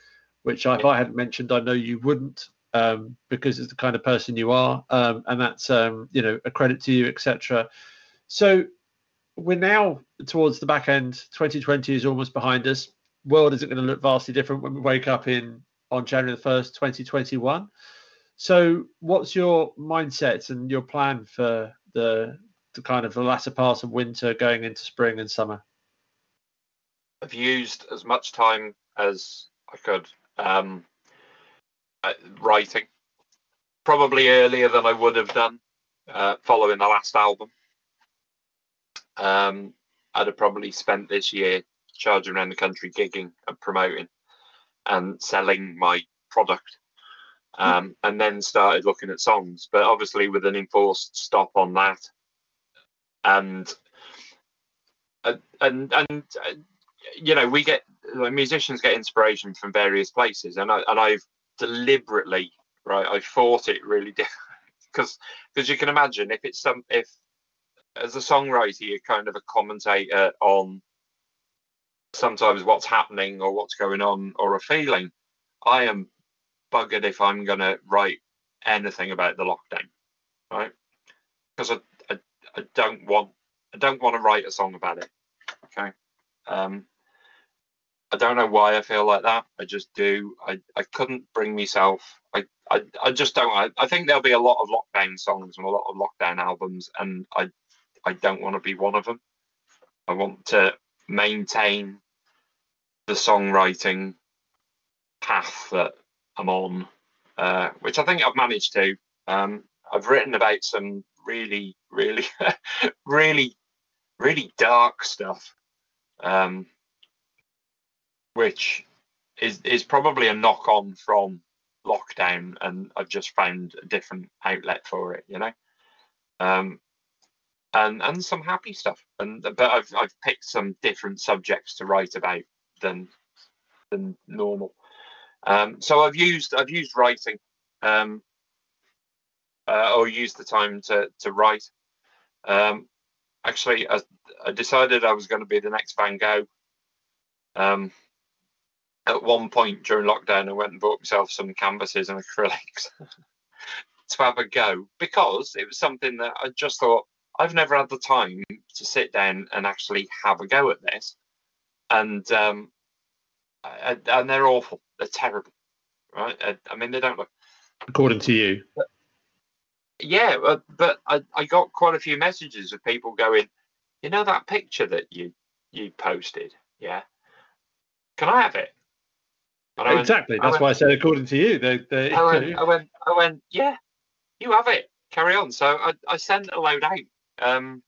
which if I hadn't mentioned, I know you wouldn't, um, because it's the kind of person you are, um, and that's um, you know a credit to you, etc. So we're now towards the back end. 2020 is almost behind us. World isn't going to look vastly different when we wake up in on January the first, 2021. So, what's your mindset and your plan for the the kind of the latter part of winter going into spring and summer? I've used as much time as I could um, writing, probably earlier than I would have done uh, following the last album. Um, I'd have probably spent this year charging around the country, gigging and promoting and selling my product um, and then started looking at songs. But obviously, with an enforced stop on that, and uh, and and uh, you know, we get like, musicians get inspiration from various places, and I and I've deliberately right, I fought it really because *laughs* because you can imagine if it's some if as a songwriter you're kind of a commentator on sometimes what's happening or what's going on or a feeling. I am buggered if I'm going to write anything about the lockdown, right? Because I, I, I don't want I don't want to write a song about it. Okay. Um, I don't know why I feel like that. I just do. I, I couldn't bring myself. I, I, I just don't. I, I think there'll be a lot of lockdown songs and a lot of lockdown albums, and I I don't want to be one of them. I want to maintain the songwriting path that I'm on, uh, which I think I've managed to. Um, I've written about some really, really, *laughs* really, really dark stuff, um, which is is probably a knock on from lockdown, and I've just found a different outlet for it, you know. Um, and and some happy stuff, and but I've I've picked some different subjects to write about than than normal. Um, so I've used I've used writing, um, uh, or used the time to to write. Um, actually, I, I, decided I was going to be the next Van Gogh. Um, at one point during lockdown, I went and bought myself some canvases and acrylics *laughs* to have a go because it was something that I just thought I've never had the time to sit down and actually have a go at this, and um, and they're awful. They're terrible, right? I, I mean, they don't look. According to you. But, yeah, but, but I, I got quite a few messages of people going, you know that picture that you you posted, yeah? Can I have it? Exactly. That's went, why I said according to you. They, they, I, went, I went, I went, yeah, you have it. Carry on. So I, I sent a load out. Um,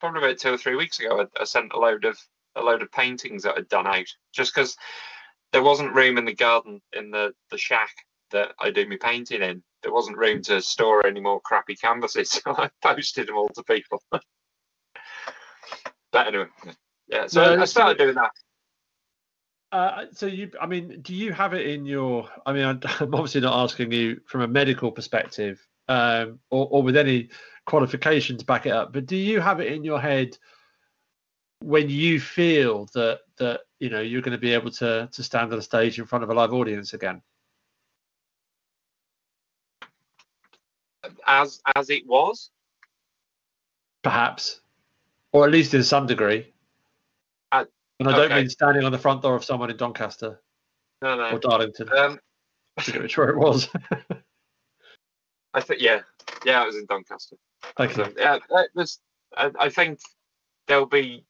probably about two or three weeks ago. I, I sent a load of a load of paintings that I'd done out just because there wasn't room in the garden in the the shack that I do my painting in. There wasn't room to store any more crappy canvases, *laughs* so I posted them all to people. *laughs* but anyway, yeah. So no, I started doing that. Uh, so you, I mean, do you have it in your? I mean, *laughs* I'm obviously not asking you from a medical perspective, um, or, or with any qualifications back it up, but do you have it in your head when you feel that that you know you're going to be able to to stand on a stage in front of a live audience again? As as it was? Perhaps. Or at least in some degree and i don't okay. mean standing on the front door of someone in doncaster no, no. or darlington um, I forget which where it was *laughs* i think yeah yeah it was in doncaster okay so, yeah it was I, I think there'll be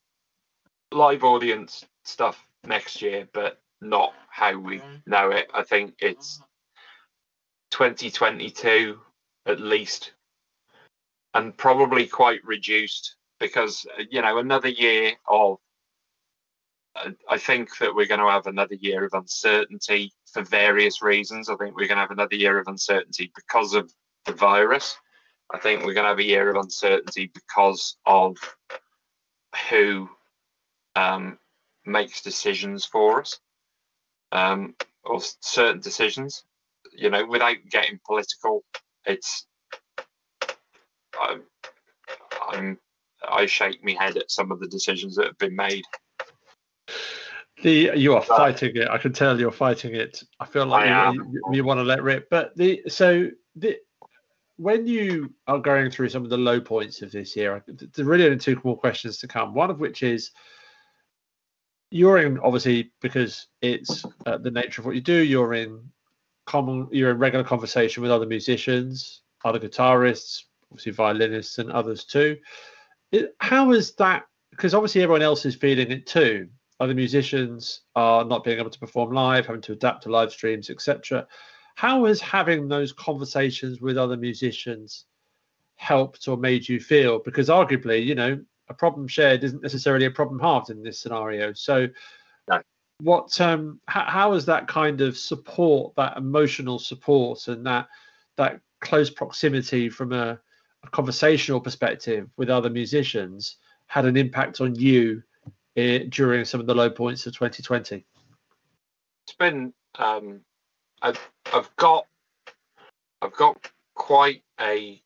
live audience stuff next year, but not how we know it. I think it's 2022 at least, and probably quite reduced because you know another year of I think that we're going to have another year of uncertainty for various reasons. I think we're going to have another year of uncertainty because of the virus. I think we're going to have a year of uncertainty because of who um, makes decisions for us, um, or certain decisions. You know, without getting political, it's I'm, I'm I shake my head at some of the decisions that have been made. The you are fighting it. I can tell you're fighting it. I feel like I you, you, you, want to let rip. But the so the when you are going through some of the low points of this year, there really only two more questions to come. One of which is you're in obviously because it's uh, the nature of what you do. You're in common. You're in regular conversation with other musicians, other guitarists, obviously violinists, and others too. It, how is that? Because obviously everyone else is feeling it too other musicians are not being able to perform live, having to adapt to live streams, etc. How has having those conversations with other musicians helped or made you feel? Because arguably, you know, a problem shared isn't necessarily a problem halved in this scenario. So, no. what, um, how, how has that kind of support, that emotional support, and that that close proximity from a, a conversational perspective with other musicians had an impact on you during some of the low points of 2020? It's been um, I've I've got I've got quite a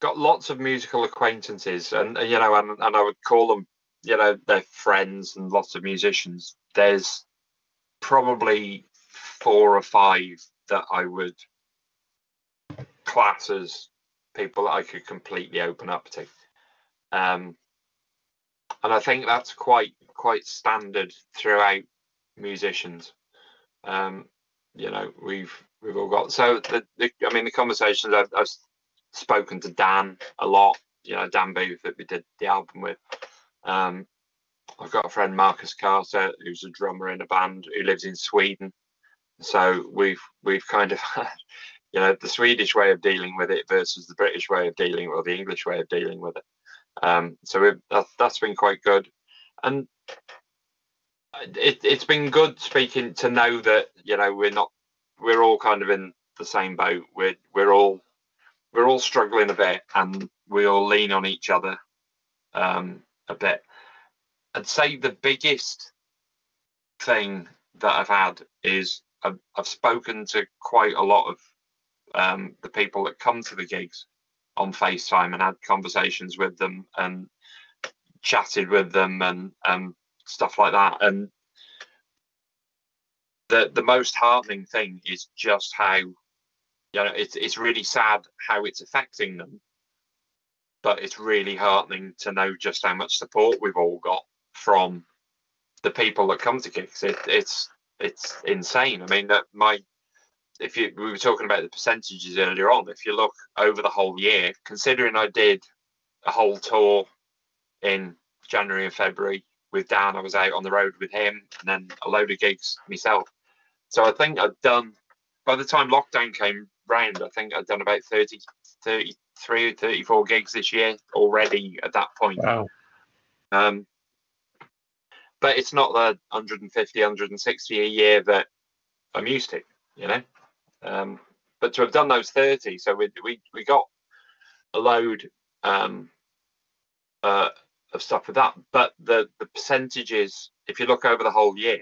got lots of musical acquaintances, and you know, and, and I would call them you know they're friends and lots of musicians. There's probably four or five that I would class as people that I could completely open up to. Um, and I think that's quite quite standard throughout musicians. Um, you know, we've we've all got so the, the I mean the conversations I've, I've spoken to Dan a lot. You know, Dan Booth that we did the album with. Um, I've got a friend Marcus Carter who's a drummer in a band who lives in Sweden. So we've we've kind of *laughs* had, you know, the Swedish way of dealing with it versus the British way of dealing or the English way of dealing with it. Um, so that, that's been quite good, and it, it's been good speaking to know that you know we're not we're all kind of in the same boat. We're we're all we're all struggling a bit, and we all lean on each other um, a bit. I'd say the biggest thing that I've had is I've, I've spoken to quite a lot of um, the people that come to the gigs on FaceTime and had conversations with them and chatted with them and and stuff like that. And the the most heartening thing is just how you know it's it's really sad how it's affecting them, but it's really heartening to know just how much support we've all got from the people that come to gigs. It, it's it's insane. I mean, that my if you we were talking about the percentages earlier on, if you look over the whole year, considering I did a whole tour in January and February with Dan, I was out on the road with him, and then a load of gigs myself. So I think I'd done by the time lockdown came round, I think I'd done about 30, 33, 34 gigs this year already at that point. Wow. Um, but it's not the 150, 160 a year that I'm used to, you know. Um, but to have done those 30, so we we, we got a load um, uh, of stuff with that. But the the percentages, if you look over the whole year,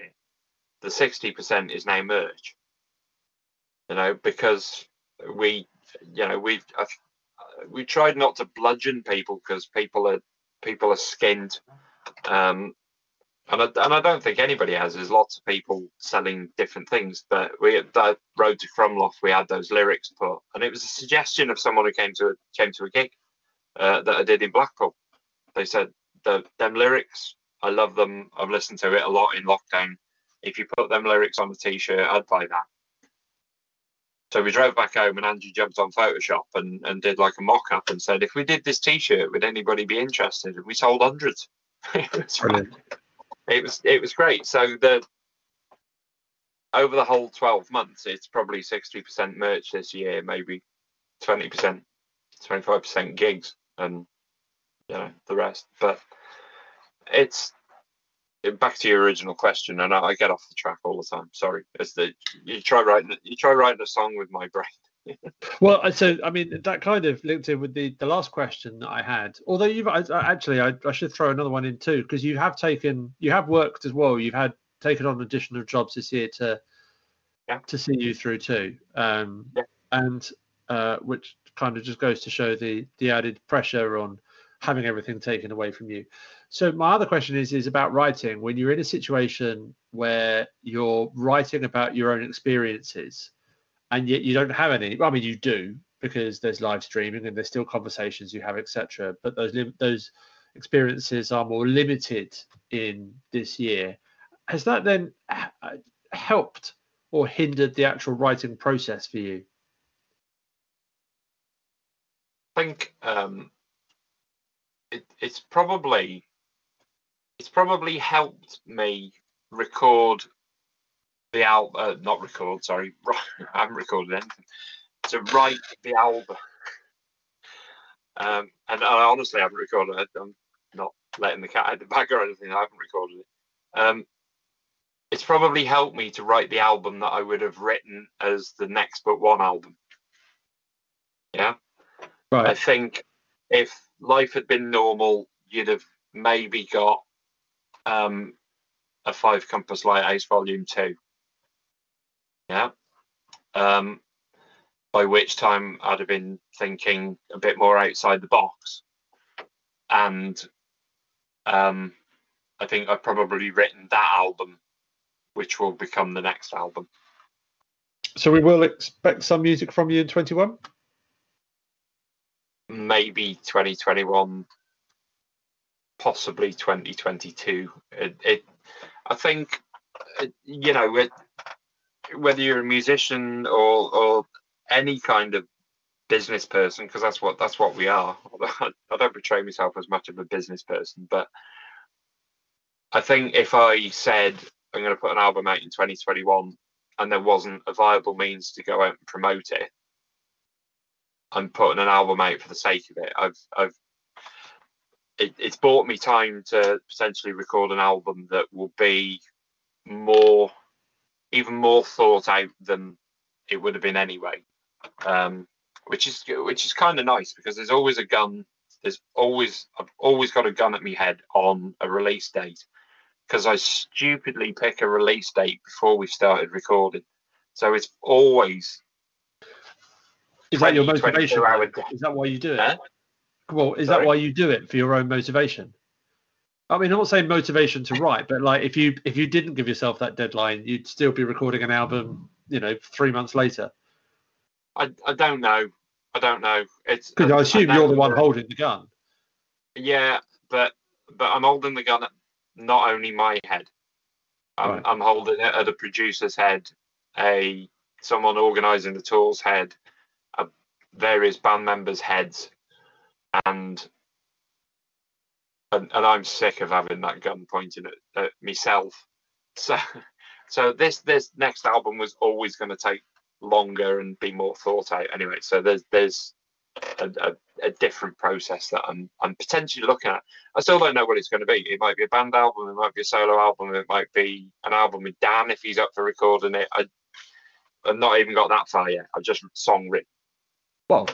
the 60% is now merch. You know, because we, you know, we've uh, we tried not to bludgeon people because people are people are skinned. Um, and I, and I don't think anybody has. There's lots of people selling different things, but we at that road to Krumlov, we had those lyrics put, and it was a suggestion of someone who came to came to a gig uh, that I did in Blackpool. They said the them lyrics, I love them. I've listened to it a lot in lockdown. If you put them lyrics on a t-shirt, I'd buy that. So we drove back home, and Andrew jumped on Photoshop and, and did like a mock-up and said, if we did this t-shirt, would anybody be interested? And we sold hundreds. *laughs* it was it was great. So the over the whole 12 months, it's probably 60% merch this year, maybe 20%, 25% gigs, and you know the rest. But it's back to your original question, and I, I get off the track all the time. Sorry, it's the you try writing you try writing a song with my brain. Well, so I mean that kind of linked in with the the last question that I had. Although you've I, actually, I, I should throw another one in too because you have taken you have worked as well. You've had taken on additional jobs this year to yeah. to see you through too, um, yeah. and uh, which kind of just goes to show the the added pressure on having everything taken away from you. So my other question is is about writing. When you're in a situation where you're writing about your own experiences and yet you don't have any. I mean, you do because there's live streaming and there's still conversations you have, etc. But those those experiences are more limited in this year. Has that then helped or hindered the actual writing process for you? I think um, it, it's probably it's probably helped me record the album, uh, not record, sorry, *laughs* I haven't recorded anything, to write the album. Um, and I honestly haven't recorded it. I'm not letting the cat out of the bag or anything. I haven't recorded it. Um, it's probably helped me to write the album that I would have written as the next but one album. Yeah. Right. I think if life had been normal, you'd have maybe got um, a Five Compass Lighthouse Volume 2. Yeah. Um, by which time I'd have been thinking a bit more outside the box. And um, I think I've probably written that album, which will become the next album. So we will expect some music from you in 21? Maybe 2021, possibly 2022. It, it I think, you know, it, whether you're a musician or or any kind of business person, because that's what that's what we are. *laughs* I don't portray myself as much of a business person, but I think if I said I'm going to put an album out in 2021 and there wasn't a viable means to go out and promote it, I'm putting an album out for the sake of it. I've I've it, it's bought me time to potentially record an album that will be more even more thought out than it would have been anyway. Um, which is which is kind of nice because there's always a gun. There's always I've always got a gun at my head on a release date because I stupidly pick a release date before we started recording. So it's always. Is that your motivation? Is that why you do it? Huh? Well, is Sorry? that why you do it for your own motivation? I mean, I'm not saying motivation to write, but like if you if you didn't give yourself that deadline, you'd still be recording an album, you know, three months later. I, I don't know. I don't know. It's because um, I assume I you're the one holding the gun. Yeah, but but I'm holding the gun at not only my head. I'm, right. I'm holding it at a producer's head, a someone organising the tours head, a various band members' heads, and and, and I'm sick of having that gun pointing at, at myself. So, *laughs* so this this next album was always going to take longer and be more thought out. Anyway, so there's there's a, a, a, different process that I'm I'm potentially looking at. I still don't know what it's going to be. It might be a band album, it might be a solo album, it might be an album with Dan if he's up for recording it. I I've not even got that far yet. I've just song written well,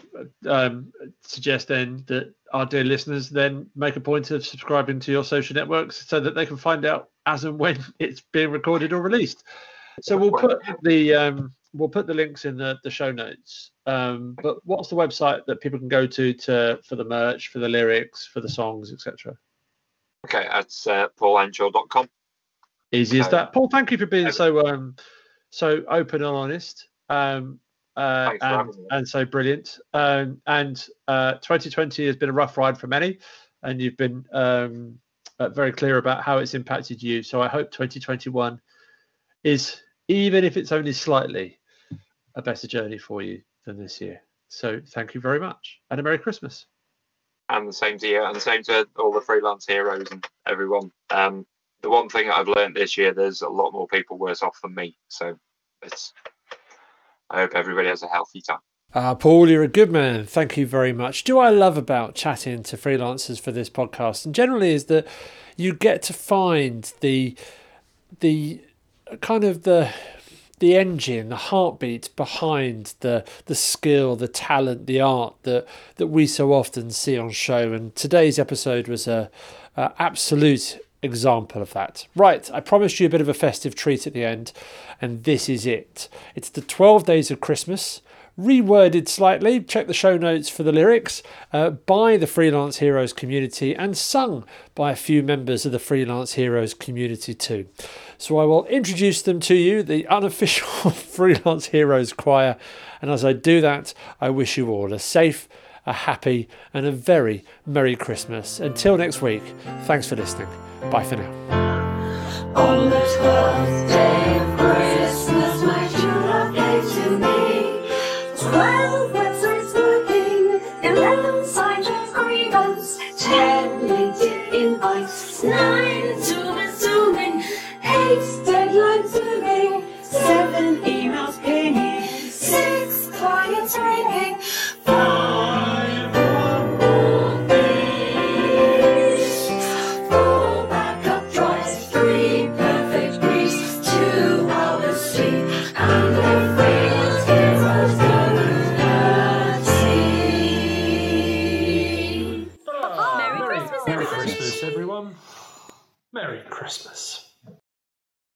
um, suggest then that our dear listeners then make a point of subscribing to your social networks so that they can find out as and when *laughs* it's being recorded or released. So we'll put the um, we'll put the links in the, the show notes. Um, but what's the website that people can go to to for the merch, for the lyrics, for the songs, etc. Okay, that's uh, paulanshore.com. Easy as that. Paul, thank you for being so um, so open and honest. Um, uh, and, and so brilliant. Um, and uh, 2020 has been a rough ride for many, and you've been um, uh, very clear about how it's impacted you. So I hope 2021 is, even if it's only slightly, a better journey for you than this year. So thank you very much, and a Merry Christmas. And the same to you, and the same to all the freelance heroes and everyone. Um, the one thing I've learned this year, there's a lot more people worse off than me. So it's I hope everybody has a healthy time. Ah, Paul, you're a good man. Thank you very much. Do I love about chatting to freelancers for this podcast, and generally is that you get to find the the kind of the the engine, the heartbeat behind the the skill, the talent, the art that that we so often see on show. And today's episode was a, a absolute example of that. Right, I promised you a bit of a festive treat at the end, and this is it. It's the 12 days of Christmas reworded slightly. Check the show notes for the lyrics uh, by the Freelance Heroes community and sung by a few members of the Freelance Heroes community too. So I will introduce them to you, the unofficial *laughs* Freelance Heroes choir. And as I do that, I wish you all a safe, a happy and a very Merry Christmas. Until next week, thanks for listening. Bye for now. On the 12th day of Christmas, my true love gave to me 12 working, 11 grievance, 10 LinkedIn invites, 9